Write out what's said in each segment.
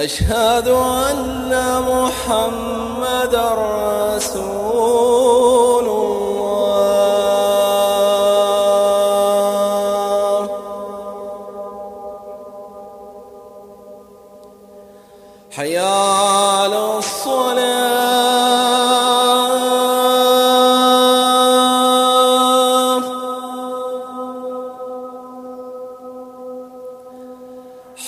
أشهد أن محمد رسول الله. حي على الصلاة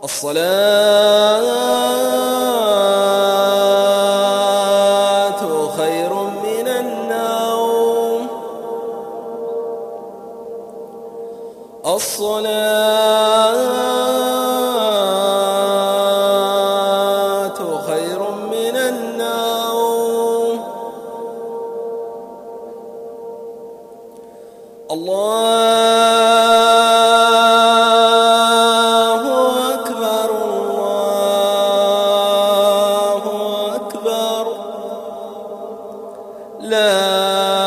الصلاة خير من النوم. الصلاة خير من النوم. الله لا